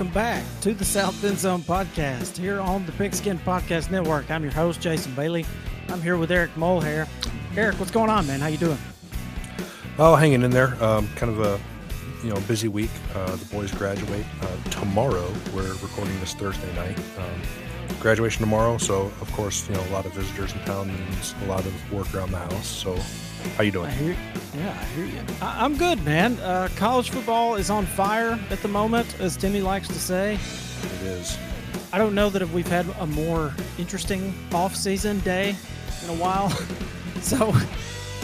welcome back to the South End Zone podcast here on the Pigskin Podcast Network. I'm your host, Jason Bailey. I'm here with Eric Molehair. Eric, what's going on, man? How you doing? Oh, hanging in there. Um, kind of a you know busy week. Uh, the boys graduate uh, tomorrow. We're recording this Thursday night. Um, graduation tomorrow, so of course you know a lot of visitors in town means a lot of work around the house. So, how you doing? I hear, yeah, I hear you. I, am good, man. Uh, college football is on fire at the moment, as Timmy likes to say. It is. I don't know that if we've had a more interesting off-season day in a while. so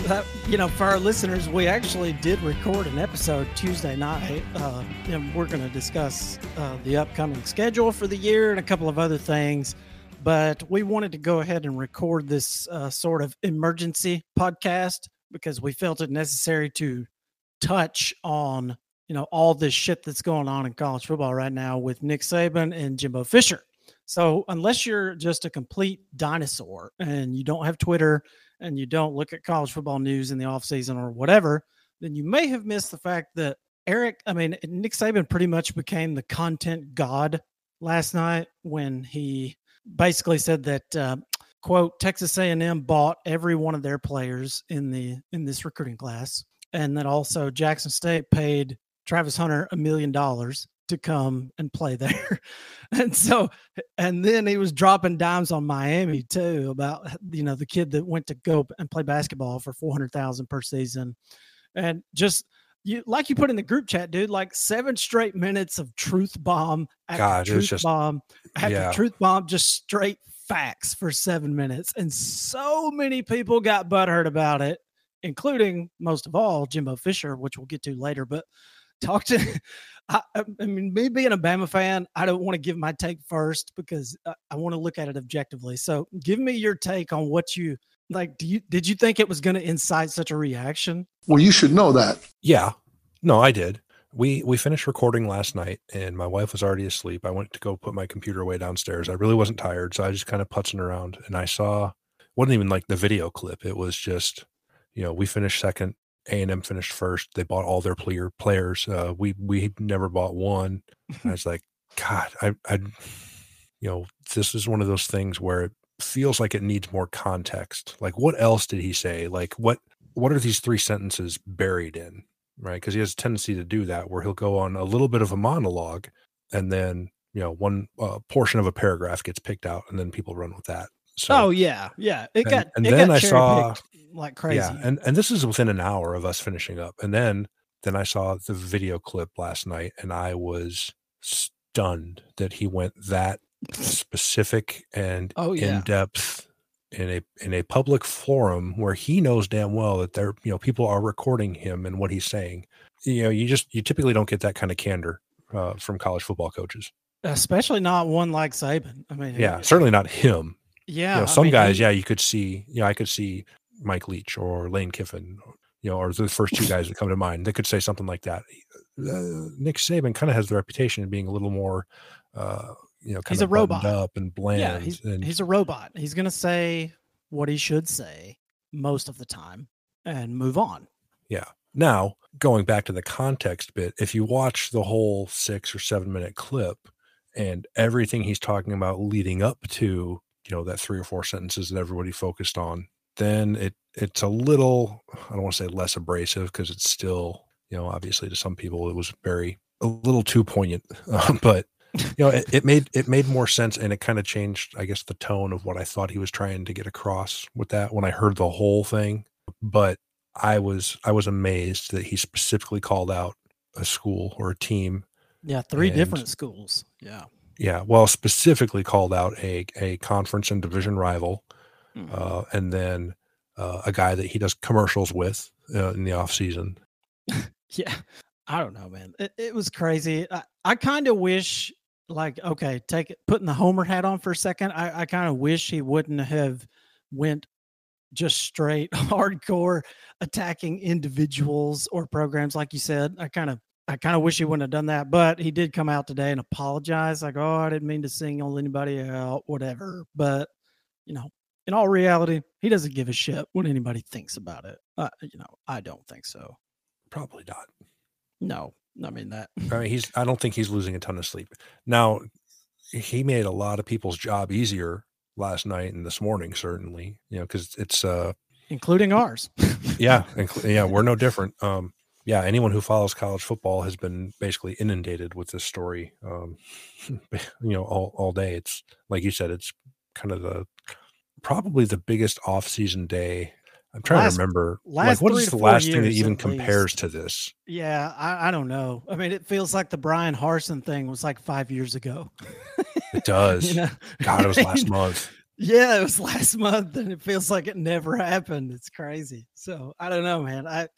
that you know, for our listeners, we actually did record an episode Tuesday night, uh, and we're going to discuss uh, the upcoming schedule for the year and a couple of other things. But we wanted to go ahead and record this uh, sort of emergency podcast because we felt it necessary to touch on you know all this shit that's going on in college football right now with Nick Saban and Jimbo Fisher. So unless you're just a complete dinosaur and you don't have Twitter and you don't look at college football news in the offseason or whatever, then you may have missed the fact that Eric, I mean, Nick Saban pretty much became the content god last night when he basically said that uh, quote Texas A&M bought every one of their players in the in this recruiting class and that also Jackson State paid Travis Hunter a million dollars to come and play there. and so, and then he was dropping dimes on Miami too about, you know, the kid that went to go and play basketball for 400,000 per season. And just, you, like you put in the group chat, dude, like seven straight minutes of truth bomb after God, truth just, bomb after yeah. truth bomb, just straight facts for seven minutes. And so many people got butthurt about it, including most of all Jimbo Fisher, which we'll get to later. But talk to I, I, mean, me being a Bama fan, I don't want to give my take first because I, I want to look at it objectively. So, give me your take on what you like. Do you did you think it was going to incite such a reaction? Well, you should know that. Yeah, no, I did. We we finished recording last night, and my wife was already asleep. I went to go put my computer away downstairs. I really wasn't tired, so I just kind of putzing around, and I saw wasn't even like the video clip. It was just, you know, we finished second a and M finished first. They bought all their player players. Uh, we we never bought one. I was like, God, I, I, you know, this is one of those things where it feels like it needs more context. Like, what else did he say? Like, what what are these three sentences buried in? Right? Because he has a tendency to do that, where he'll go on a little bit of a monologue, and then you know, one uh, portion of a paragraph gets picked out, and then people run with that. So, oh yeah, yeah. It got and, it then got I saw like crazy. Yeah, and and this is within an hour of us finishing up, and then then I saw the video clip last night, and I was stunned that he went that specific and oh, yeah. in depth in a in a public forum where he knows damn well that there you know people are recording him and what he's saying. You know, you just you typically don't get that kind of candor uh, from college football coaches, especially not one like Saban. I mean, yeah, certainly not him. Yeah, you know, some I mean, guys, he, yeah, you could see, you know, I could see Mike Leach or Lane Kiffin, you know, or the first two guys that come to mind. They could say something like that. Uh, Nick Saban kind of has the reputation of being a little more, uh, you know, he's a robot up and bland. Yeah, he's, and, he's a robot. He's going to say what he should say most of the time and move on. Yeah. Now, going back to the context bit, if you watch the whole six or seven minute clip and everything he's talking about leading up to you know that three or four sentences that everybody focused on then it it's a little i don't want to say less abrasive because it's still you know obviously to some people it was very a little too poignant uh, but you know it, it, made it made more sense and it kind of changed i guess the tone of what i thought he was trying to get across with that when i heard the whole thing but i was i was amazed that he specifically called out a school or a team yeah three and, different schools yeah yeah, well, specifically called out a a conference and division rival, mm-hmm. uh, and then uh, a guy that he does commercials with uh, in the off season. yeah, I don't know, man. It, it was crazy. I, I kind of wish, like, okay, take it, putting the Homer hat on for a second. I, I kind of wish he wouldn't have went just straight hardcore attacking individuals or programs, like you said. I kind of I kind of wish he wouldn't have done that, but he did come out today and apologize. Like, oh, I didn't mean to single anybody out, whatever. But you know, in all reality, he doesn't give a shit what anybody thinks about it. Uh, you know, I don't think so. Probably not. No, I mean that. I mean, he's. I don't think he's losing a ton of sleep now. He made a lot of people's job easier last night and this morning, certainly. You know, because it's uh, including ours. yeah, inc- yeah, we're no different. Um, yeah, anyone who follows college football has been basically inundated with this story. Um, you know, all all day. It's like you said. It's kind of the probably the biggest off-season day I'm trying last, to remember. Like, what is the last thing that even compares to this? Yeah, I, I, don't know. I mean, it feels like the Bryan Harsin thing was like five years ago. it does. you know? God, it was last month. Yeah, it was last month, and it feels like it never happened. It's crazy. So I don't know, man. I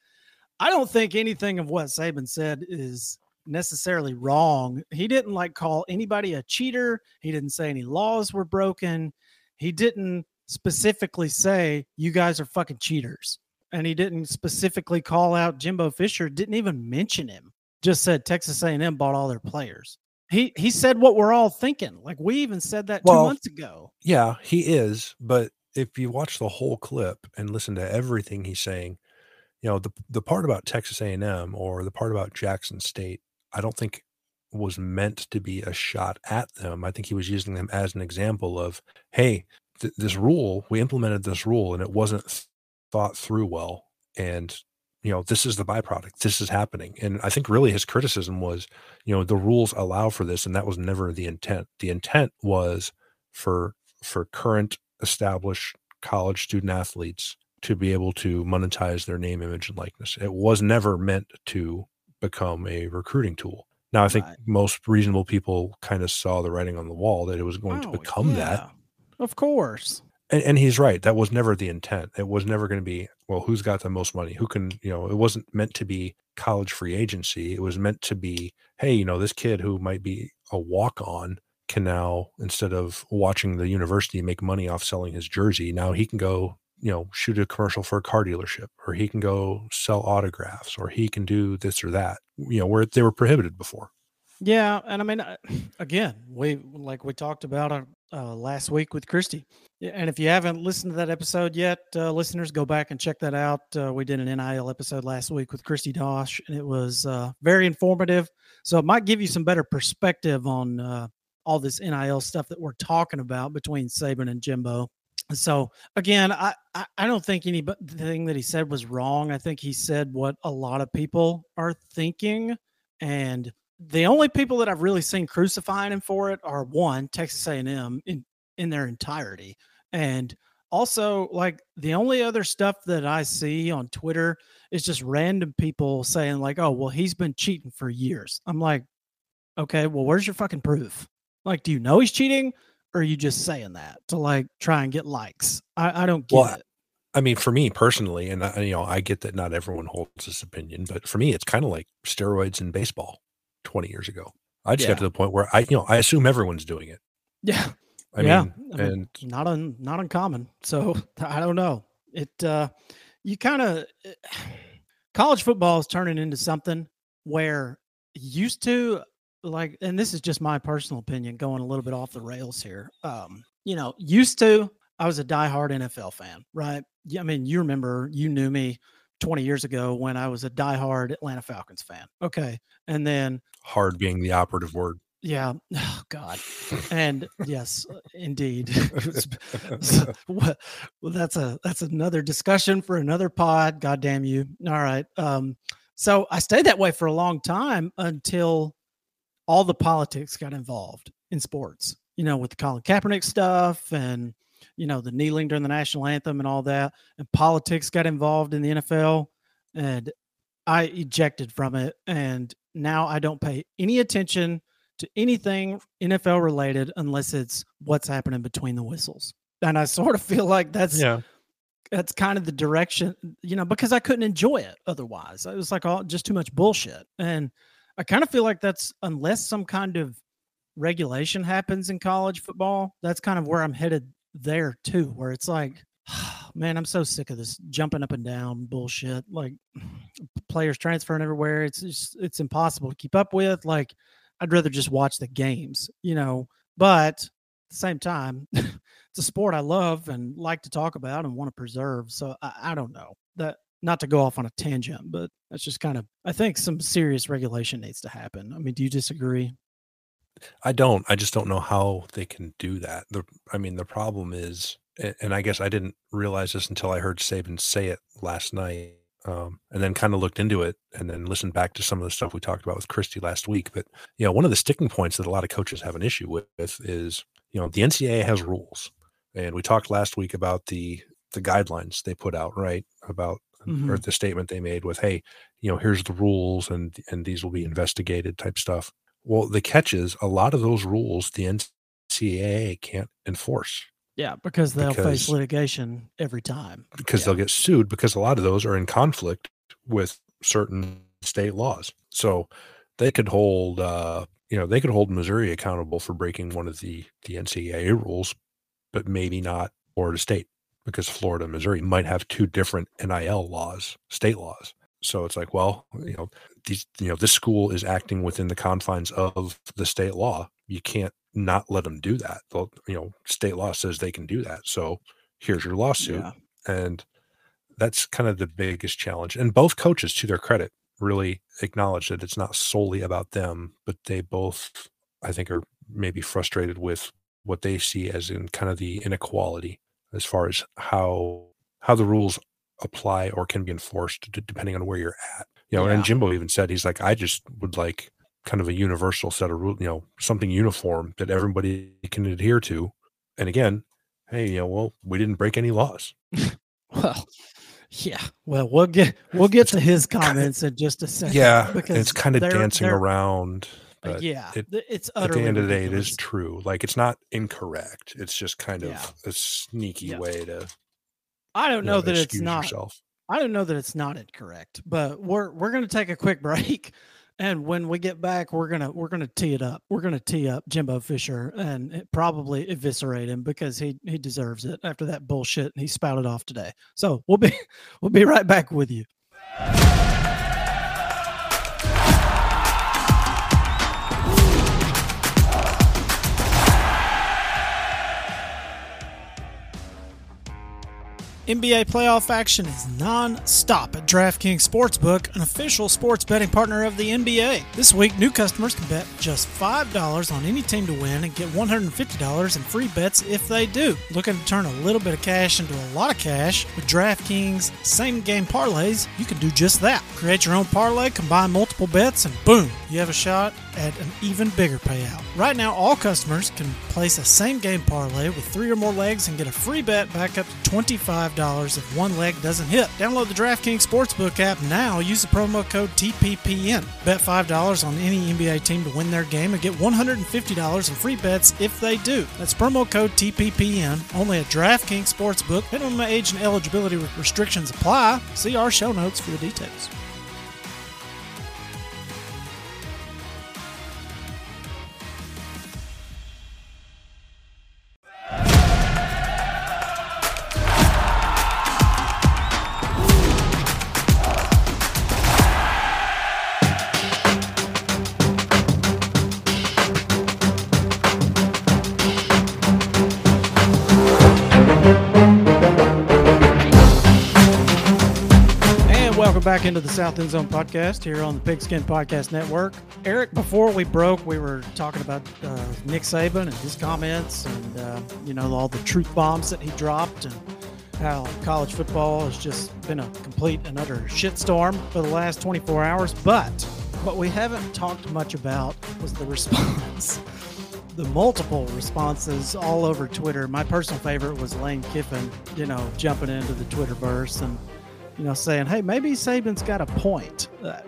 I don't think anything of what Saban said is necessarily wrong. He didn't like call anybody a cheater. He didn't say any laws were broken. He didn't specifically say you guys are fucking cheaters. And he didn't specifically call out Jimbo Fisher, didn't even mention him. Just said Texas A&M bought all their players. He he said what we're all thinking. Like we even said that well, 2 months ago. Yeah, he is, but if you watch the whole clip and listen to everything he's saying, you know, the the part about Texas A&M or the part about Jackson State, I don't think was meant to be a shot at them. I think he was using them as an example of, hey, th- this rule, we implemented this rule and it wasn't th- thought through well. And, you know, this is the byproduct. This is happening. And I think really his criticism was, you know, the rules allow for this. And that was never the intent. The intent was for, for current established college student athletes to be able to monetize their name, image, and likeness. It was never meant to become a recruiting tool. Now, I think right. most reasonable people kind of saw the writing on the wall that it was going oh, to become yeah. that. Of course. And, and, he's right. That was never the intent. It was never going to be, well, who's got the most money? Who can, you know, it wasn't meant to be college free agency. It was meant to be, hey, you know, this kid who might be a walk on can now, instead of watching the university make money off selling his jersey, now he can go, you know, shoot a commercial for a car dealership or he can go sell autographs or he can do this or that, you know, where they were prohibited before. Yeah, and I mean, again, we like we talked about uh, uh, last week with Kristi, and if you haven't listened to that episode yet, uh, listeners, go back and check that out. Uh, we did an NIL episode last week with Kristi Dosh, and it was uh, very informative. So it might give you some better perspective on uh, all this NIL stuff that we're talking about between Saban and Jimbo. So again, I, I, don't think anything that he said was wrong. I think he said what a lot of people are thinking, and the only people that I've really seen crucifying him for it are one Texas A&M in in their entirety, and also like the only other stuff that I see on Twitter is just random people saying like, "Oh, well, he's been cheating for years." I'm like, okay, well, where's your fucking proof? Like, do you know he's cheating, or are you just saying that to like try and get likes? I, I don't get well, it. I mean, for me personally, and I, you know, I get that not everyone holds this opinion, but for me, it's kind of like steroids in baseball. 20 years ago. I just yeah. got to the point where I, you know, I assume everyone's doing it. Yeah. I yeah. mean, I mean, and not un, not uncommon. So I don't know. It, uh, you kind of, eh, college football is turning into something where used to like, and this is just my personal opinion, going a little bit off the rails here. Um, you know, used to, I was a diehard NFL fan, right? I mean, you remember, you knew me 20 years ago when I was a diehard Atlanta Falcons fan. Okay. And then hard being the operative word. Yeah. Oh, God. And yes, uh, indeed. well, that's a that's another discussion for another pod. God damn you. All right. Um, so I stayed that way for a long time until all the politics got involved in sports, you know, with the Colin Kaepernick stuff and you know, the kneeling during the national anthem and all that, and politics got involved in the NFL, and I ejected from it, and now I don't pay any attention to anything NFL related unless it's what's happening between the whistles. And I sort of feel like that's yeah. that's kind of the direction, you know, because I couldn't enjoy it otherwise. It was like all just too much bullshit. And I kind of feel like that's unless some kind of regulation happens in college football, that's kind of where I'm headed there too, where it's like, man, I'm so sick of this jumping up and down bullshit. Like players transferring everywhere. It's just, it's impossible to keep up with. Like I'd rather just watch the games, you know, but at the same time, it's a sport I love and like to talk about and want to preserve. So I, I don't know that not to go off on a tangent, but that's just kind of I think some serious regulation needs to happen. I mean, do you disagree? I don't. I just don't know how they can do that. The I mean, the problem is, and I guess I didn't realize this until I heard Saban say it last night, um, and then kind of looked into it, and then listened back to some of the stuff we talked about with Kristi last week. But you know, one of the sticking points that a lot of coaches have an issue with is, you know, the NCAA has rules, and we talked last week about the the guidelines they put out, right? About mm-hmm. or the statement they made with, hey, you know, here's the rules, and and these will be investigated, type stuff. Well, the catch is a lot of those rules the NCAA can't enforce. Yeah, because they'll because, face litigation every time. Because yeah. they'll get sued because a lot of those are in conflict with certain state laws. So they could hold uh, you know, they could hold Missouri accountable for breaking one of the the NCAA rules, but maybe not Florida State because Florida and Missouri might have two different NIL laws, state laws. So it's like, well, you know, these, you know, this school is acting within the confines of the state law. You can't not let them do that. Well, you know, state law says they can do that. So here's your lawsuit. Yeah. And that's kind of the biggest challenge. And both coaches, to their credit, really acknowledge that it's not solely about them, but they both, I think, are maybe frustrated with what they see as in kind of the inequality as far as how how the rules apply or can be enforced depending on where you're at. You know, yeah. and Jimbo even said he's like, I just would like kind of a universal set of rules, you know, something uniform that everybody can adhere to. And again, hey, you know, well, we didn't break any laws. well, yeah. Well, we'll get we'll get to his comments in just a second. Yeah, because it's kind of dancing they're, around. But yeah, it, it's at the end of the day, it is true. Like it's not incorrect. It's just kind of yeah. a sneaky yeah. way to I don't know, know that it's not. Yourself. I don't know that it's not incorrect, but we're we're going to take a quick break, and when we get back, we're gonna we're gonna tee it up. We're gonna tee up Jimbo Fisher and eh, probably eviscerate him because he he deserves it after that bullshit he spouted off today. So we'll be we'll be right back with you. NBA playoff action is non-stop at DraftKings Sportsbook, an official sports betting partner of the NBA. This week, new customers can bet just $5 on any team to win and get $150 in free bets if they do. Looking to turn a little bit of cash into a lot of cash with DraftKings same-game parlays, you can do just that. Create your own parlay, combine multiple bets, and boom, you have a shot at an even bigger payout. Right now, all customers can place a same-game parlay with three or more legs and get a free bet back up to 25 $5 if one leg doesn't hit. Download the DraftKings Sportsbook app now. Use the promo code TPPN. Bet $5 on any NBA team to win their game and get $150 in free bets if they do. That's promo code TPPN only at DraftKings Sportsbook. Minimum age and eligibility restrictions apply. See our show notes for the details. Back into the South End Zone podcast here on the Pigskin Podcast Network. Eric, before we broke, we were talking about uh, Nick Saban and his comments and, uh, you know, all the truth bombs that he dropped and how college football has just been a complete and utter shitstorm for the last 24 hours. But what we haven't talked much about was the response. the multiple responses all over Twitter. My personal favorite was Lane Kiffin, you know, jumping into the Twitterverse and you know, saying, "Hey, maybe Saban's got a point." Uh,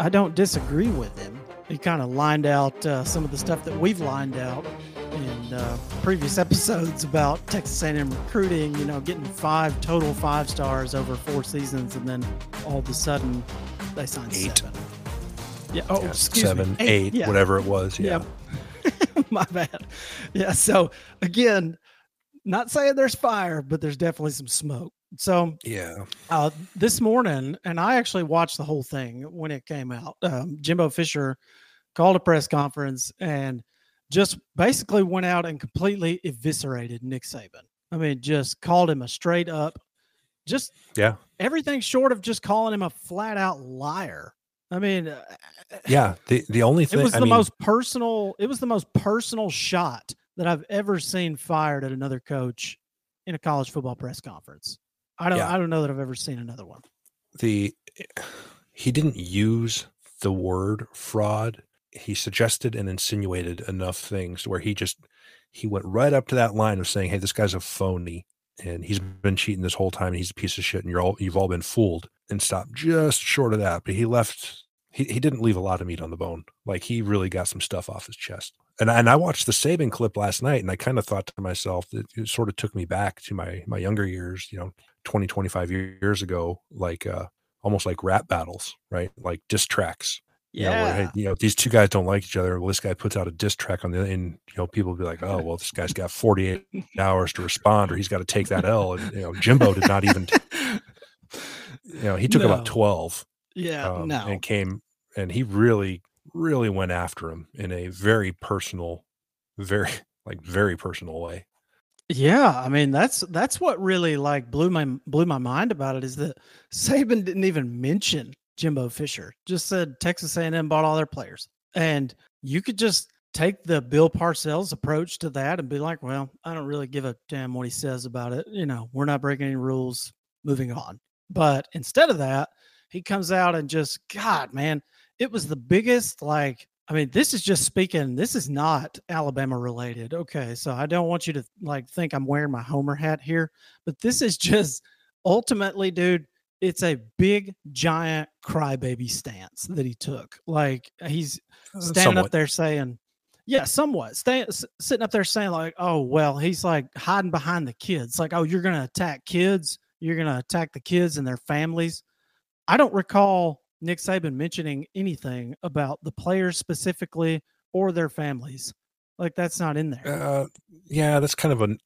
I don't disagree with him. He kind of lined out uh, some of the stuff that we've lined out in uh, previous episodes about Texas A&M recruiting. You know, getting five total five stars over four seasons, and then all of a sudden they signed eight. seven. Yeah. Oh, yeah, seven, me. eight, eight yeah. whatever it was. Yeah. yeah. My bad. Yeah. So again, not saying there's fire, but there's definitely some smoke. So yeah, uh, this morning, and I actually watched the whole thing when it came out. Um, Jimbo Fisher called a press conference and just basically went out and completely eviscerated Nick Saban. I mean, just called him a straight up Just Yeah. everything short of just calling him a flat out liar. I mean, uh, Yeah. The the only thing it was I the mean, most personal. It was the most personal shot that I've ever seen fired at another coach in a college football press conference. I don't. Yeah. I don't know that I've ever seen another one. the he didn't use the word fraud. He suggested and insinuated enough things where he just he went right up to that line of saying, "Hey, this guy's a phony." And he's been cheating this whole time, and he's a piece of shit, and you're all you've all been fooled. And stopped just short of that, but he left. He, he didn't leave a lot of meat on the bone. Like he really got some stuff off his chest. And I, and I watched the Saban clip last night, and I kind of thought to myself that it sort of took me back to my my younger years, you know, 20, 25 years ago, like uh, almost like rap battles, right? Like diss tracks. You know, where, hey, you know, these two guys don't like each other. Well, this guy puts out a diss track on the, and you know, people be like, "Oh, well, this guy's got 48 hours to respond, or he's got to take that L." And you know, Jimbo did not even, you know, he took No. about 12 yeah. um, no. and came, and he really, really went after him in a very personal, very like very personal way. Yeah, I mean that's that's what really like blew my blew my mind about it is that Saban didn't even mention Jimbo Fisher. Just said Texas A&M bought all their players, and you could just take the Bill Parcells approach to that and be like, well, I don't really give a damn what he says about it. You know, we're not breaking any rules. Moving on. But instead of that, he comes out and just God, man, it was the biggest like I mean, this is just speaking. This is not Alabama related. Okay, so I don't want you to like think I'm wearing my Homer hat here, but this is just ultimately, dude. It's a big, giant crybaby stance that he took. Like he's standing Uh, Somewhat. up there saying, "Yeah, somewhat." Staying, s- sitting up there saying, "Like, oh well," he's like hiding behind the kids. Like, "Oh, you're gonna attack kids. You're gonna attack the kids and their families." I don't recall Nick Saban mentioning anything about the players specifically or their families. Like that's not in there. Uh, yeah, that's kind of a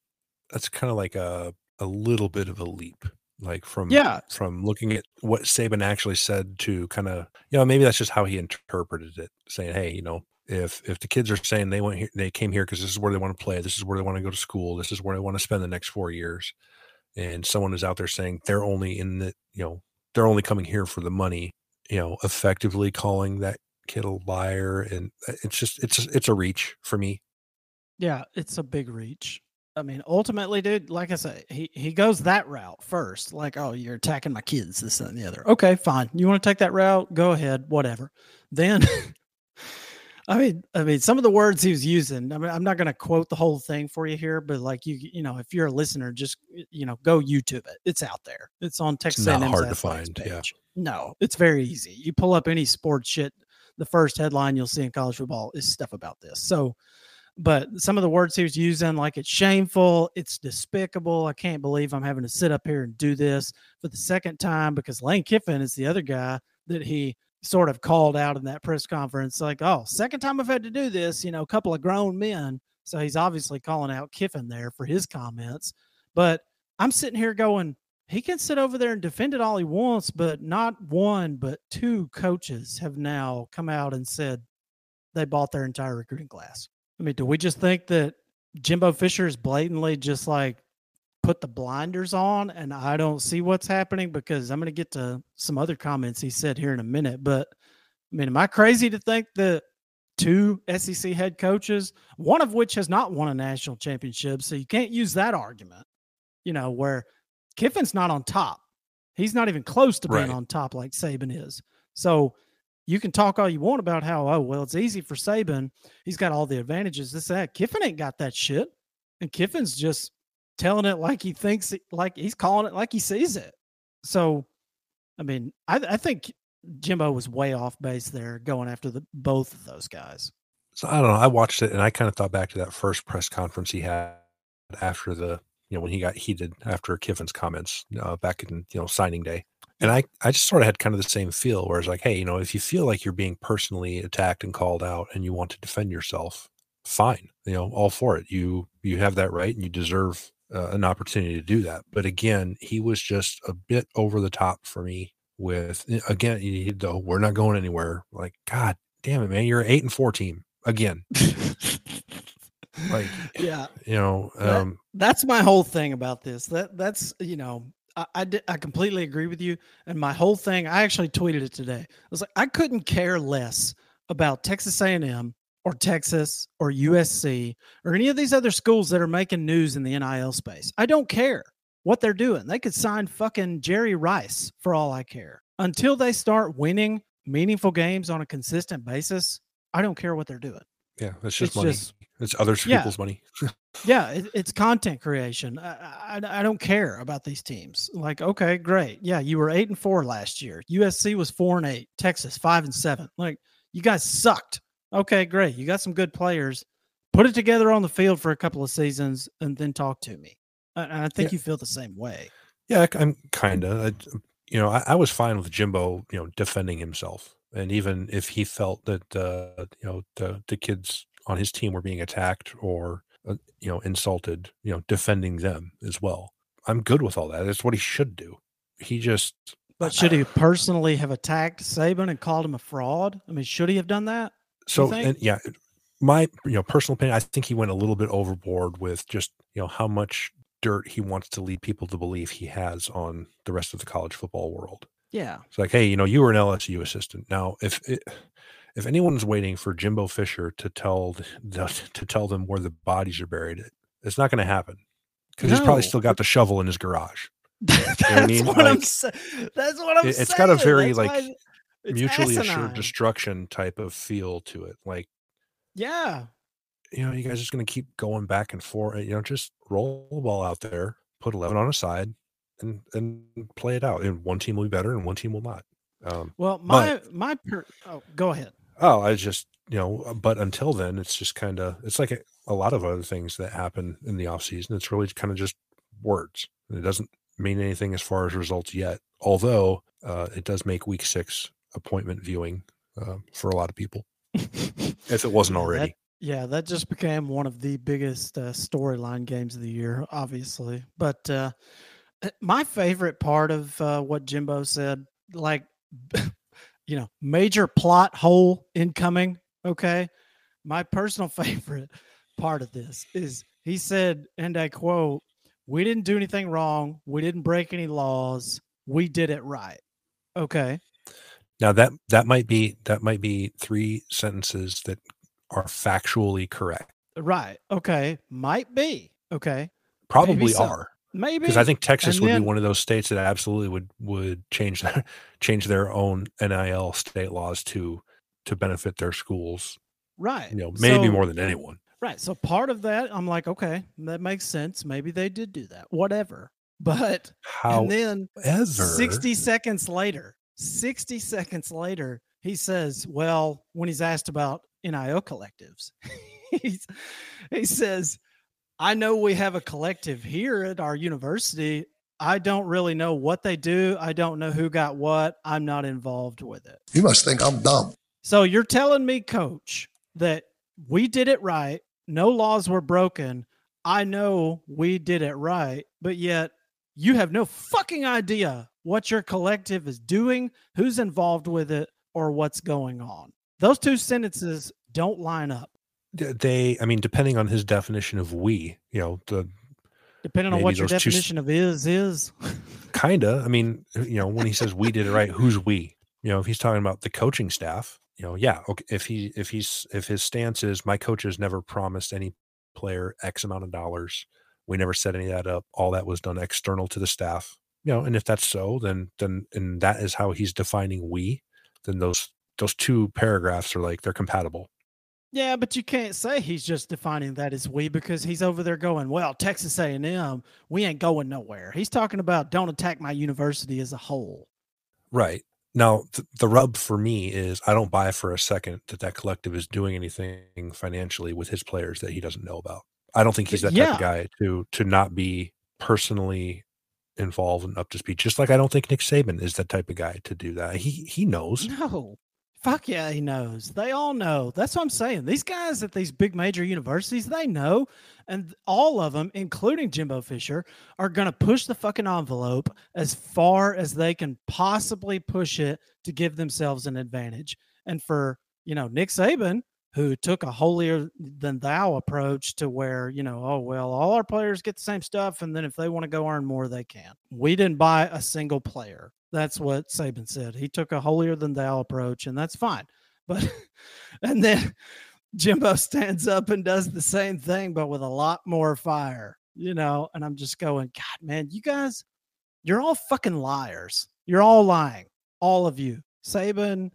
that's kind of like a a little bit of a leap, like from Yeah. from looking at what Saban actually said to kind of you know maybe that's just how he interpreted it, saying, hey, you know, if if the kids are saying they went here, they came here because this is where they want to play, this is where they want to go to school, this is where they want to spend the next four years, and someone is out there saying they're only in the you know they're only coming here for the money, you know, effectively calling that kid a liar, and uh, it's just it's it's a reach for me. Yeah, it's a big reach. I mean, ultimately, dude, like I say, he, he goes that route first. Like, oh, you're attacking my kids, this, and the other. Okay, fine. You want to take that route? Go ahead, whatever. Then I mean, I mean, some of the words he was using. I mean, I'm not going to quote the whole thing for you here, but like you, you know, if you're a listener, just you know, go YouTube it. It's out there. It's on Texas not A&M's hard to find, yeah. No, it's very easy. You pull up any sports shit. The first headline you'll see in college football is stuff about this. So, but some of the words he was using, like it's shameful, it's despicable. I can't believe I'm having to sit up here and do this for the second time because Lane Kiffin is the other guy that he sort of called out in that press conference. Like, oh, second time I've had to do this, you know, a couple of grown men. So he's obviously calling out Kiffin there for his comments. But I'm sitting here going, he can sit over there and defend it all he wants, but not one, but two coaches have now come out and said they bought their entire recruiting class. I mean, do we just think that Jimbo Fisher is blatantly just like put the blinders on and I don't see what's happening? Because I'm going to get to some other comments he said here in a minute. But I mean, am I crazy to think that two SEC head coaches, one of which has not won a national championship, so you can't use that argument, you know, where Kiffin's not on top. He's not even close to being Right. on top like Saban is. So you can talk all you want about how, oh, well, it's easy for Saban. He's got all the advantages. This, that. Kiffin ain't got that shit. And Kiffin's just telling it like he thinks, it, like he's calling it like he sees it. So, I mean, I, I think Jimbo was way off base there going after the both of those guys. So I don't know. I watched it and I kind of thought back to that first press conference he had after the, you know, when he got heated after Kiffin's comments uh, back in, you know, signing day. And I, I just sort of had kind of the same feel where it's like, hey, you know, if you feel like you're being personally attacked and called out and you want to defend yourself, fine, you know, all for it. You, you have that right and you deserve uh, an opportunity to do that. But again, he was just a bit over the top for me with, again, he, the, we're not going anywhere. Like, God damn it, man, you're an eight and four team again. Like, yeah, you know, That- um, that's my whole thing about this. That that's you know, I, I, did, I completely agree with you. And my whole thing, I actually tweeted it today. I was like, I couldn't care less about Texas A&M or Texas or USC or any of these other schools that are making news in the NIL space. I don't care what they're doing. They could sign fucking Jerry Rice for all I care. Until they start winning meaningful games on a consistent basis, I don't care what they're doing. Yeah, it's just it's money. Just, it's other yeah, people's money. yeah, it, it's content creation. I, I, I don't care about these teams. Like, okay, great. Yeah, you were eight and four last year. USC was four and eight. Texas five and seven. Like, you guys sucked. Okay, great. You got some good players. Put it together on the field for a couple of seasons and then talk to me. And I think yeah. you feel the same way. Yeah, I'm kind of. You know, I, I was fine with Jimbo. You know, defending himself and even if he felt that uh, you know the the kids on his team were being attacked or uh, you know insulted, you know, defending them as well. I'm good with all that. That's what he should do. He just. But should he personally have attacked Saban and called him a fraud? I mean, should he have done that? So and, yeah, my you know personal opinion, I think he went a little bit overboard with just you know how much dirt he wants to lead people to believe he has on the rest of the college football world. Yeah. It's like, hey, you know, you were an LSU assistant. Now, if it, if anyone's waiting for Jimbo Fisher to tell the, to tell them where the bodies are buried, it's not going to happen because no. he's probably still got the shovel in his garage. that's, you know what I mean? what like, I'm that's what I'm it, saying. It's got a very that's like mutually asinine. assured destruction type of feel to it. Like, yeah, you know, you guys are just going to keep going back and forth. You know, just roll the ball out there, put eleven on a side, and and play it out. And one team will be better, and one team will not. Um, well, my but, my per- oh, go ahead. Oh, I just you know, uh, but until then, it's just kind of it's like a, a, lot of other things that happen in the off season. It's really kind of just words. It doesn't mean anything as far as results yet. Although uh, it does make week six appointment viewing uh, for a lot of people, if it wasn't already. That, yeah, that just became one of the biggest uh, storyline games of the year, obviously. But uh, uh, my favorite part of uh, what Jimbo said, like, you know, major plot hole incoming. Okay. My personal favorite part of this is he said, and I quote, we didn't do anything wrong. We didn't break any laws. We did it right. Okay. Now that that might be that might be three sentences that are factually correct. Right. Okay. Might be. Okay. Probably so. are. Maybe because I think Texas and would then, be one of those states that absolutely would would change their change their own NIL state laws to to benefit their schools. Right. You know, maybe so, more than anyone. Right. So part of that, I'm like, okay, that makes sense. Maybe they did do that. Whatever. But However, and then 60 seconds later, 60 seconds later, he says, well, when he's asked about NIL collectives, he says, I know we have a collective here at our university. I don't really know what they do. I don't know who got what. I'm not involved with it. You must think I'm dumb. So you're telling me, coach, that we did it right. No laws were broken. I know we did it right, but yet you have no fucking idea what your collective is doing, who's involved with it, or what's going on. Those two sentences don't line up. They i mean depending on his definition of we you know the depending on what your definition two, of is is. Kinda i mean you know when he says we did it right who's we? You know if he's talking about the coaching staff you know yeah okay if he if he's if his stance is my coaches never promised any player x amount of dollars. We never set any of that up. All that was done external to the staff you know and if that's so then then and that is how he's defining we then those those two paragraphs are like they're compatible yeah, but you can't say he's just defining that as we because he's over there going, "Well, Texas A&M, we ain't going nowhere." He's talking about don't attack my university as a whole. Right. Now, th- the rub for me is I don't buy for a second that that collective is doing anything financially with his players that he doesn't know about. I don't think he's that yeah. type of guy to to not be personally involved and up to speed. Just like I don't think Nick Saban is that type of guy to do that. He he knows. No, Fuck yeah, he knows. They all know. That's what I'm saying. These guys at these big major universities, they know. And all of them, including Jimbo Fisher, are going to push the fucking envelope as far as they can possibly push it to give themselves an advantage. And for, you know, Nick Saban, who took a holier than thou approach to where, you know, oh, well, all our players get the same stuff. And then if they want to go earn more, they can. We didn't buy a single player. That's what Saban said. He took a holier than thou approach, and that's fine. But, and then Jimbo stands up and does the same thing, but with a lot more fire, you know, and I'm just going, God, man, you guys, you're all fucking liars. You're all lying. All of you. Saban,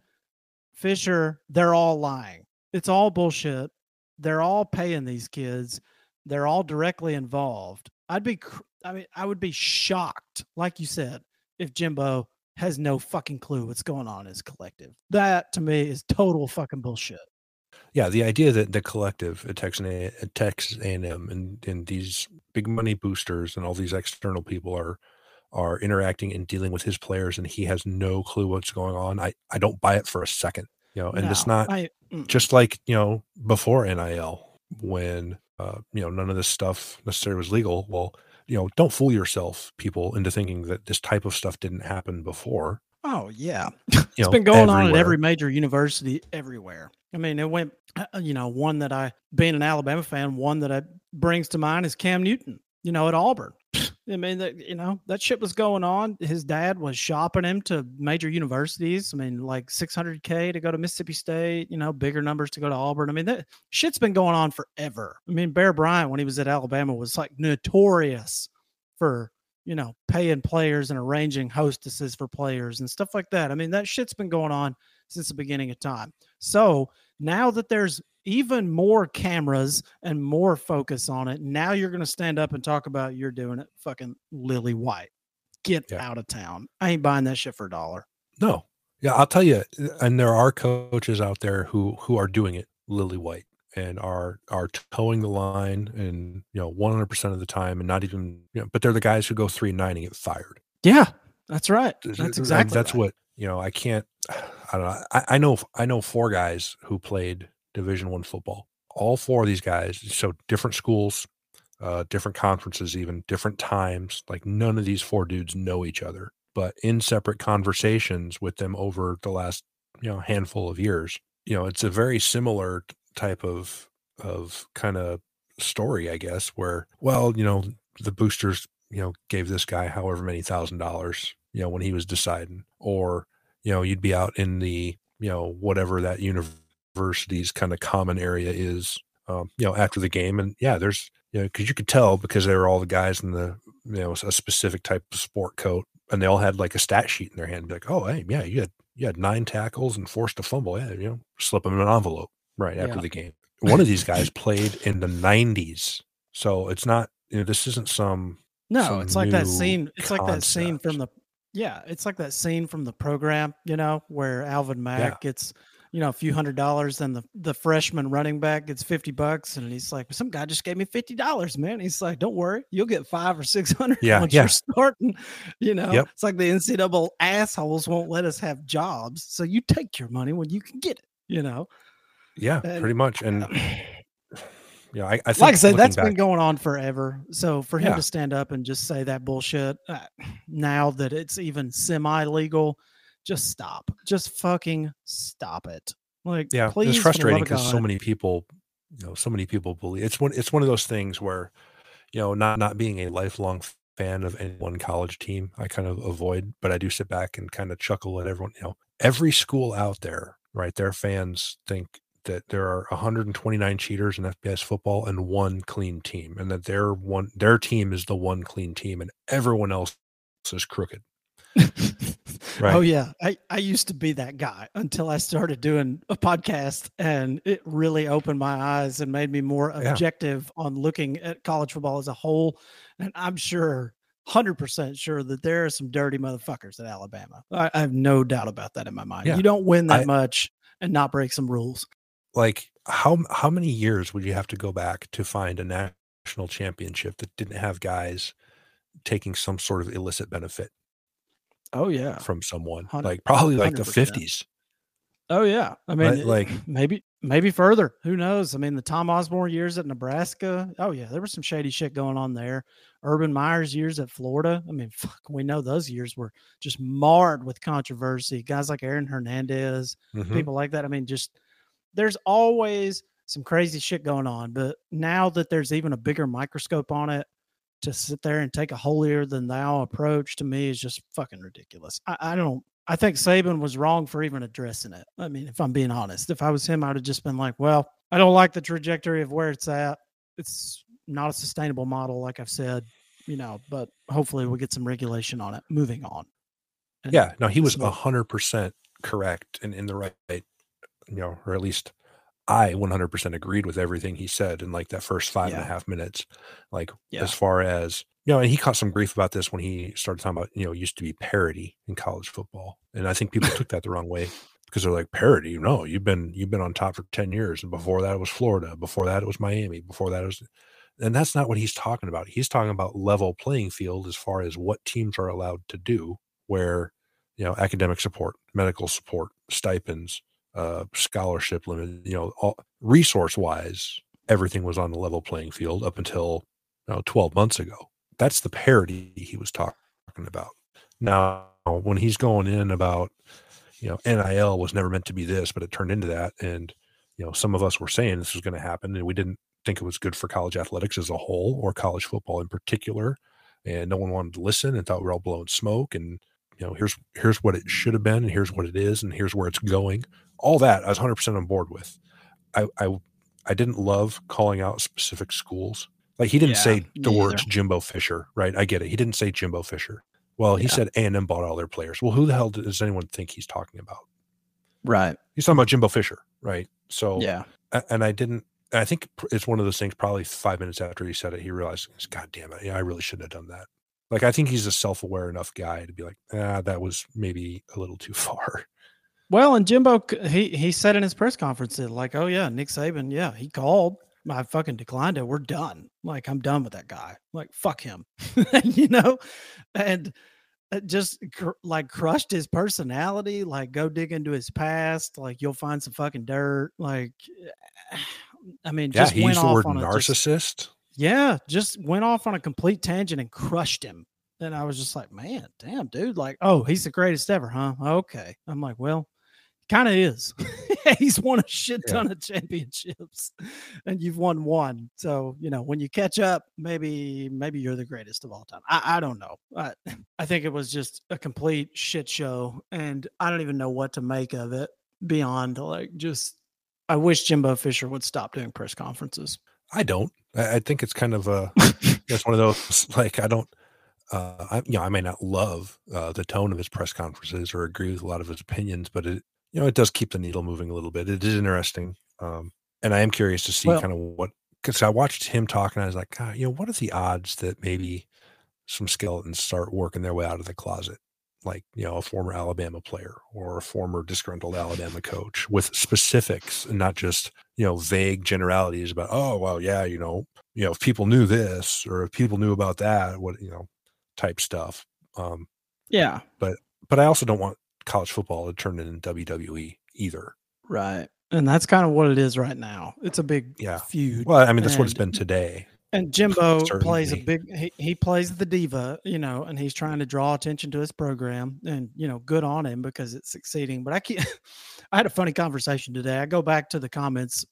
Fisher, they're all lying. It's all bullshit. They're all paying these kids. They're all directly involved. I'd be, I mean, I would be shocked, like you said, if Jimbo has no fucking clue what's going on in his collective. That to me is total fucking bullshit. Yeah, the idea that the collective at Texas A&M and and these big money boosters and all these external people are are interacting and dealing with his players and he has no clue what's going on. I I don't buy it for a second. You know, and No, it's not I, mm, just like you know before NIL when uh, you know none of this stuff necessarily was legal. Well, you know, don't fool yourself, people, into thinking that this type of stuff didn't happen before. oh yeah, it's know, been going on at every major university everywhere. I mean, it went, uh, you know, one that I, being an Alabama fan, one that I brings to mind is Cam Newton, you know, at Auburn. I mean, that, you know, that shit was going on. His dad was shopping him to major universities. I mean, like 600K to go to Mississippi State, you know, bigger numbers to go to Auburn. I mean, that shit's been going on forever. I mean, Bear Bryant, when he was at Alabama, was like notorious for you know, paying players and arranging hostesses for players and stuff like that. I mean, that shit's been going on since the beginning of time. So now that there's even more cameras and more focus on it, now you're going to stand up and talk about you're doing it fucking Lily White. Get Yeah. out of town. I ain't buying that shit for a dollar. No, yeah, I'll tell you, and there are coaches out there who who are doing it lily white and are are toeing the line and you know 100 percent of the time and not even you know, but they're the guys who go three and nine and get fired. Yeah, that's right. That's th- exactly that's right. what you know. I can't. I don't know. I, I know. I know four guys who played Division One football. All four of these guys, so different schools, uh, different conferences, even different times. Like none of these four dudes know each other, but in separate conversations with them over the last you know handful of years, you know, it's a very similar type of of kind of story, I guess. Where well, you know, the boosters, you know, gave this guy however many thousand dollars, you know, when he was deciding, or you know, you'd be out in the you know whatever that university's kind of common area is, um, you know, after the game, and yeah, there's you know, because you could tell because they were all the guys in the you know a specific type of sport coat, and they all had like a stat sheet in their hand, be like, oh, hey, yeah, you had you had nine tackles and forced a fumble, yeah, you know, slip them in an envelope right after Yeah. the game. One of these guys played in the '90s, so it's not you know this isn't some No, some it's like that scene. It's like that scene from the yeah, it's like that scene from the program, you know, where Alvin Mack gets, you know, a few hundred dollars, and the the freshman running back gets fifty bucks, and he's like, some guy just gave me fifty dollars, man. He's like, don't worry, you'll get five or six hundred Yeah, once yeah. you're starting. You know, Yep. it's like the NCAA assholes won't let us have jobs, so you take your money when you can get it. You know, yeah, and- pretty much, and yeah, I, I think like I said, that's back, been going on forever. So for him Yeah. to stand up and just say that bullshit uh, now that it's even semi legal, just stop. Just fucking stop it. Like, yeah, please, it's for the love frustrating because so many people, you know, so many people believe it's one. It's one of those things where, you know, not not being a lifelong fan of any one college team, I kind of avoid, but I do sit back and kind of chuckle at everyone. You know, every school out there, right? Their fans think that there are 129 cheaters in FBS football and one clean team, and that their one their team is the one clean team, and everyone else is crooked. Oh, right. Oh yeah, I, I used to be that guy until I started doing a podcast, and it really opened my eyes and made me more Yeah. objective on looking at college football as a whole. And I'm sure, hundred percent sure that there are some dirty motherfuckers at Alabama. I, I have no doubt about that in my mind. Yeah. You don't win that I- much and not break some rules. Like how how many years would you have to go back to find a national championship that didn't have guys taking some sort of illicit benefit Oh yeah. from someone like probably like the 100%. 50s Oh yeah. I mean, Right, like- maybe maybe further. Who knows? I mean, the Tom Osborne years at Nebraska. Oh yeah, there was some shady shit going on there. Urban Meyer's years at Florida. I mean, fuck, we know those years were just marred with controversy. Guys like Aaron Hernandez, Mhm. people like that. I mean, just there's always some crazy shit going on. But now that there's even a bigger microscope on it, to sit there and take a holier than thou approach to me is just fucking ridiculous. I, I don't. I think Saban was wrong for even addressing it. I mean, if I'm being honest, if I was him, I'd have just been like, "Well, I don't like the trajectory of where it's at. It's not a sustainable model, like I've said, you know. But hopefully, we'll get some regulation on it. Moving on." And yeah, no, he was a hundred percent correct and in the right, you know, or at least I 100% agreed with everything he said in like that first five yeah. and a half minutes. Like, yeah. as far as, you know, and he caught some grief about this when he started talking about, you know, used to be parity in college football. And I think people took that the wrong way because they're like, parity, no, you've been, you've been on top for 10 years. And before that, it was Florida. Before that, it was Miami. Before that, it was, and that's not what he's talking about. He's talking about level playing field as far as what teams are allowed to do, where, you know, academic support, medical support, stipends, uh, scholarship limit, you know, resource wise, everything was on the level playing field up until you know, 12 months ago. That's the parity he was talking about. Now, when he's going in about, you know, NIL was never meant to be this, but it turned into that. And, you know, some of us were saying this was going to happen and we didn't think it was good for college athletics as a whole or college football in particular. And no one wanted to listen and thought we are all blowing smoke. And, you know, here's, here's what it should have been and here's what it is and here's where it's going all that I was 100% on board with. I, I, I didn't love calling out specific schools. Like he didn't yeah, say the words. Jimbo Fisher, right? I get it. He didn't say Jimbo Fisher. Well, he yeah. said A and M bought all their players. Well, who the hell does anyone think he's talking about? Right. He's talking about Jimbo Fisher, right? So yeah. And I didn't. I think it's one of those things. Probably five minutes after he said it, he realized, God damn it, yeah, I really shouldn't have done that. Like I think he's a self-aware enough guy to be like, ah, that was maybe a little too far. Well, and Jimbo, he he said in his press conference that like, oh yeah, Nick Saban, yeah, he called. I fucking declined it. We're done. Like I'm done with that guy. Like fuck him, you know, and just cr- like crushed his personality. Like go dig into his past. Like you'll find some fucking dirt. Like, I mean, yeah, just he used the word narcissist. just, yeah, just went off on a complete tangent and crushed him. And I was just like, man, damn, dude. Like, oh, he's the greatest ever, huh? Okay. I'm like, well, kind of is. He's won a shit ton yeah. of championships, and you've won one. So you know when you catch up, maybe maybe you're the greatest of all time. I, I don't know. I, I think it was just a complete shit show, and I don't even know what to make of it beyond like just. I wish Jimbo Fisher would stop doing press conferences. I don't. I, I think it's kind of a. it's one of those like I don't uh, I, you know, I may not love uh, the tone of his press conferences or agree with a lot of his opinions, but it, you know, it does keep the needle moving a little bit. It is interesting. Um, and I am curious to see well, kind of what, because I watched him talk and I was like, God, you know, what are the odds that maybe some skeletons start working their way out of the closet? Like, you know, a former Alabama player or a former disgruntled Alabama coach with specifics and not just, you know, vague generalities about, oh, well, yeah, you know, you know, if people knew this or if people knew about that, what, you know, type stuff. Um, yeah. But, but I also don't want college football to turn into WWE either. Right. And that's kind of what it is right now. It's a big yeah. feud. Well, I mean, that's and, what it's been today. And Jimbo plays a big he, he plays the diva, you know, and he's trying to draw attention to his program and you know, good on him because it's succeeding. But I can't I had a funny conversation today. I go back to the comments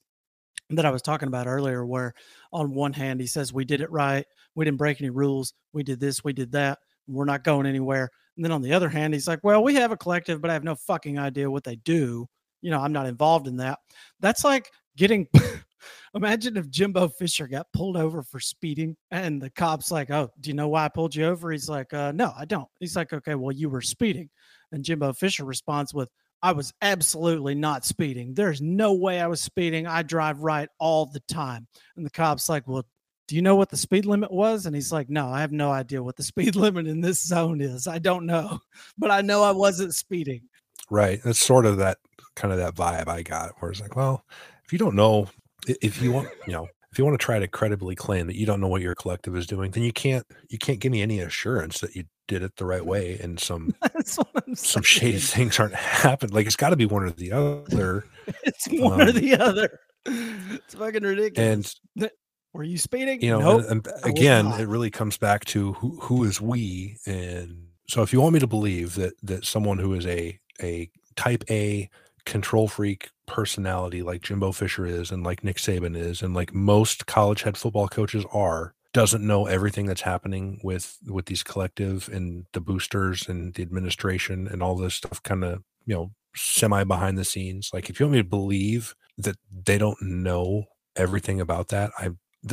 that I was talking about earlier where on one hand he says we did it right, we didn't break any rules, we did this, we did that, we're not going anywhere. And then on the other hand, he's like, well, we have a collective, but I have no fucking idea what they do. You know, I'm not involved in that. That's like getting. Imagine if Jimbo Fisher got pulled over for speeding and the cop's like, Oh, do you know why I pulled you over? He's like, uh, No, I don't. He's like, Okay, well, you were speeding. And Jimbo Fisher responds with, I was absolutely not speeding. There's no way I was speeding. I drive right all the time. And the cop's like, Well, do you know what the speed limit was? And he's like, no, I have no idea what the speed limit in this zone is. I don't know, but I know I wasn't speeding. Right. That's sort of that kind of that vibe I got where it's like, well, if you don't know, if you want, you know, if you want to try to credibly claim that you don't know what your collective is doing, then you can't, you can't give me any assurance that you did it the right way and some, some shady things aren't happening. Like it's got to be one or the other. it's one um, or the other. It's fucking ridiculous. And were you speeding? You know, nope, and, and again, it really comes back to who who is we. And so, if you want me to believe that that someone who is a a type A control freak personality like Jimbo Fisher is and like Nick Saban is and like most college head football coaches are doesn't know everything that's happening with with these collective and the boosters and the administration and all this stuff kind of you know semi behind the scenes. Like if you want me to believe that they don't know everything about that i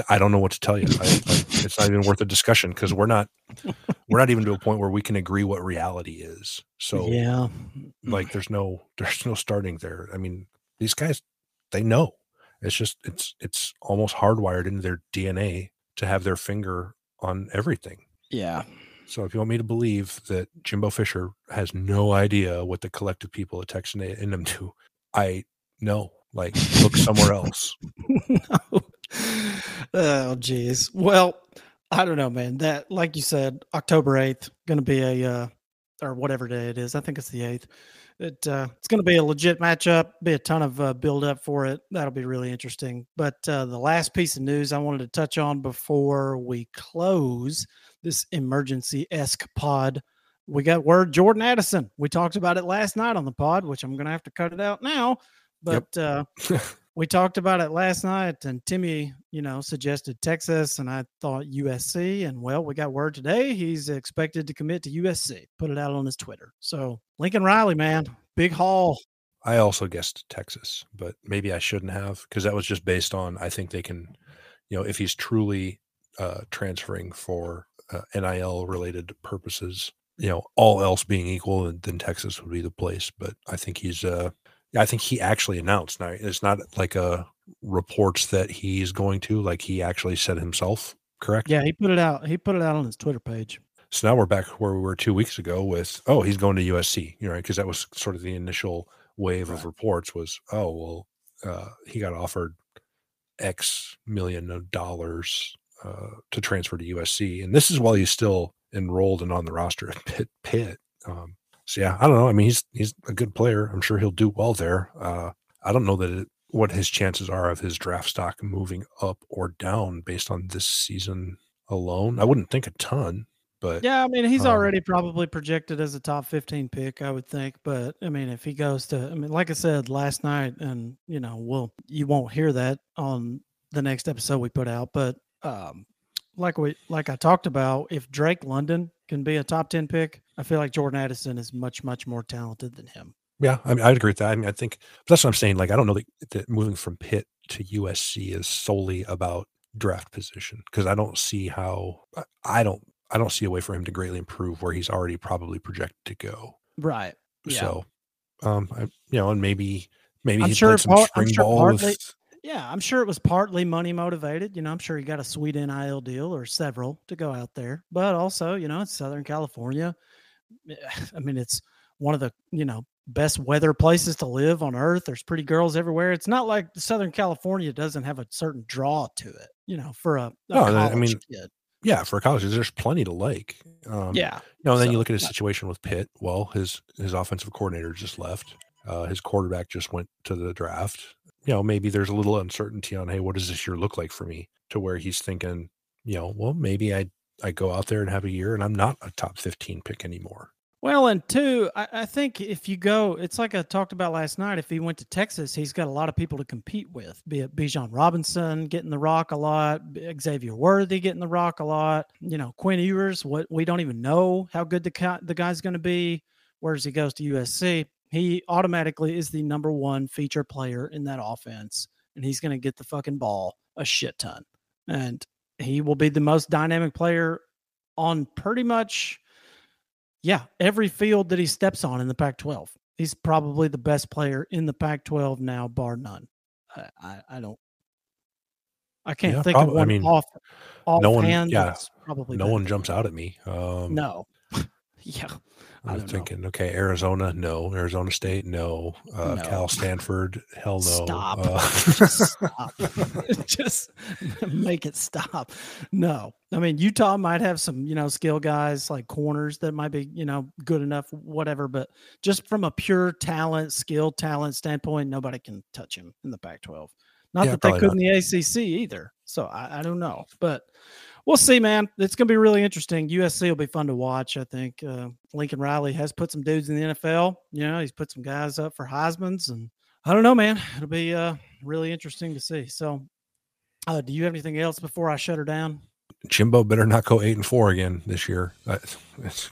i don't know what to tell you. I, I, it's not even worth a discussion because we're not we're not even to a point where we can agree what reality is. So yeah, like there's no there's no starting there. I mean these guys they know it's just it's it's almost hardwired into their dna to have their finger on everything yeah. so if you want me to believe that jimbo fisher has no idea what the collective people at texas a&m do i know like look somewhere else no. Oh, geez. Well, I don't know, man. That, like you said, October eighth, going to be a uh, or whatever day it is. I think it's the eighth. It uh, it's going to be a legit matchup. Be a ton of uh, build up for it. That'll be really interesting. But uh, the last piece of news I wanted to touch on before we close this emergency esque pod. We got word Jordan Addison. We talked about it last night on the pod, which I'm going to have to cut it out now. But uh, we talked about it last night, and Timmy, you know, suggested Texas, and I thought USC. And well, we got word today he's expected to commit to USC. Put it out on his Twitter. So Lincoln Riley, man, big haul. I also guessed Texas, but maybe I shouldn't have because that was just based on I think they can, you know, if he's truly uh, transferring for uh, NIL related purposes, you know, all else being equal, then, Texas would be the place. But I think he's, uh, I think he actually announced. Now it's not like a reports that he's going to, like he actually said himself. Correct? Yeah, he put it out. He put it out on his Twitter page. So now we're back where we were two weeks ago with, oh, he's going to USC, you know, because that was sort of the initial wave of reports was, oh, well, uh, he got offered X million of dollars uh, to transfer to USC, and this is while he's still enrolled and on the roster at Pitt. Pitt. Um, so yeah, I don't know. I mean, he's he's a good player. I'm sure he'll do well there. Uh, I don't know that it, what his chances are of his draft stock moving up or down based on this season alone. I wouldn't think a ton, but Yeah, I mean, he's Um, already probably projected as a top 15 pick, I would think. But I mean, if he goes to, I mean, like I said last night, and you know, well, you won't hear that on the next episode we put out. But um, like we, like I talked about, if Drake London can be a top 10 pick, I feel like Jordan Addison is much, much more talented than him. Yeah, I mean, I'd agree with that. I mean, I think that's what I'm saying. Like, I don't know that, that moving from Pitt to USC is solely about draft position because I don't see how I- I don't I don't see a way for him to greatly improve where he's already probably projected to go. Right. Yeah. So, um, I, you know, and maybe maybe I'm he sure played some part- I'm spring sure ball partly- with. Yeah, I'm sure it was partly money motivated. You know, I'm sure he got a sweet NIL deal or several to go out there. But also, you know, it's Southern California. Eh, I mean, it's one of the, you know, best weather places to live on earth. There's pretty girls everywhere. It's not like Southern California doesn't have a certain draw to it, you know, for a, a No, I mean, kid. Yeah, for colleges, there's plenty to like. Um, Yeah. You know, and then So, you look at his situation with Pitt. Well, his his offensive coordinator just left. Uh, his quarterback just went to the draft. You know, maybe there's a little uncertainty on, hey, what does this year look like for me? To where he's thinking, you know, well, maybe I I go out there and have a year, and I'm not a top 15 pick anymore. Well, and two, I, I think if you go, it's like I talked about last night. If he went to Texas, he's got a lot of people to compete with, be it Bijan Robinson getting the rock a lot, Xavier Worthy getting the rock a lot. You know, Quinn Ewers. What we don't even know how good the the guy's going to be. Whereas he goes to USC, he automatically is the number one feature player in that offense, and he's going to get the fucking ball a shit ton, and he will be the most dynamic player on pretty much yeah, every field that he steps on in the Pac 12. He's probably the best player in the Pac 12 now, bar none. I, I, I don't, I can't Yeah, think prob- of I mean, off, no one- offhand yeah, probably no better one jumps out at me. Um, No. yeah. I I'm don't know. thinking, okay, Arizona, no. Arizona State, no. Uh, No. Cal Stanford, hell no. Stop. Uh, Just stop. Just make it stop. No. I mean, Utah might have some, you know, skill guys like corners that might be, you know, good enough, whatever. But just from a pure talent, skill, talent standpoint, nobody can touch him in the Pac 12. Not Yeah, that they could in the ACC either. So I, I don't know. But we'll see, man. It's going to be really interesting. USC will be fun to watch. I think uh, Lincoln Riley has put some dudes in the NFL. You know, he's put some guys up for Heisman's and I don't know, man. It'll be uh, really interesting to see. So, uh, do you have anything else before I shut her down? Jimbo better not go eight and four again this year. It's,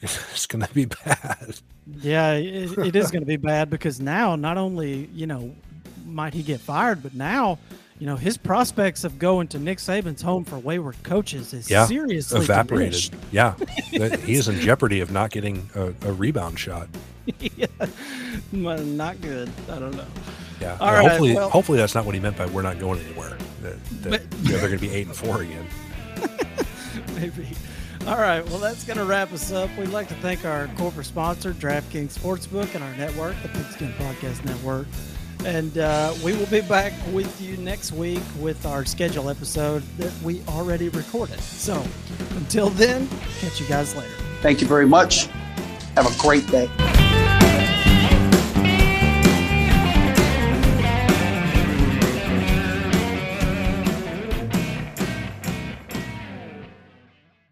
it's going to be bad. Yeah, it, it is going to be bad because now not only you know might he get fired, but now you know his prospects of going to Nick Saban's home for wayward coaches is yeah, seriously evaporated. Diminished. Yeah, he is in jeopardy of not getting a, a rebound shot. yeah, not good. I don't know. Yeah, All hopefully, right, well, hopefully that's not what he meant by we're not going anywhere. That, that but, you know, they're going to be eight and four again. Maybe. All right. Well, that's going to wrap us up. We'd like to thank our corporate sponsor, DraftKings Sportsbook, and our network, the Pigskin Podcast Network. And uh, we will be back with you next week with our schedule episode that we already recorded. So until then, catch you guys later. Thank you very much. Have a great day.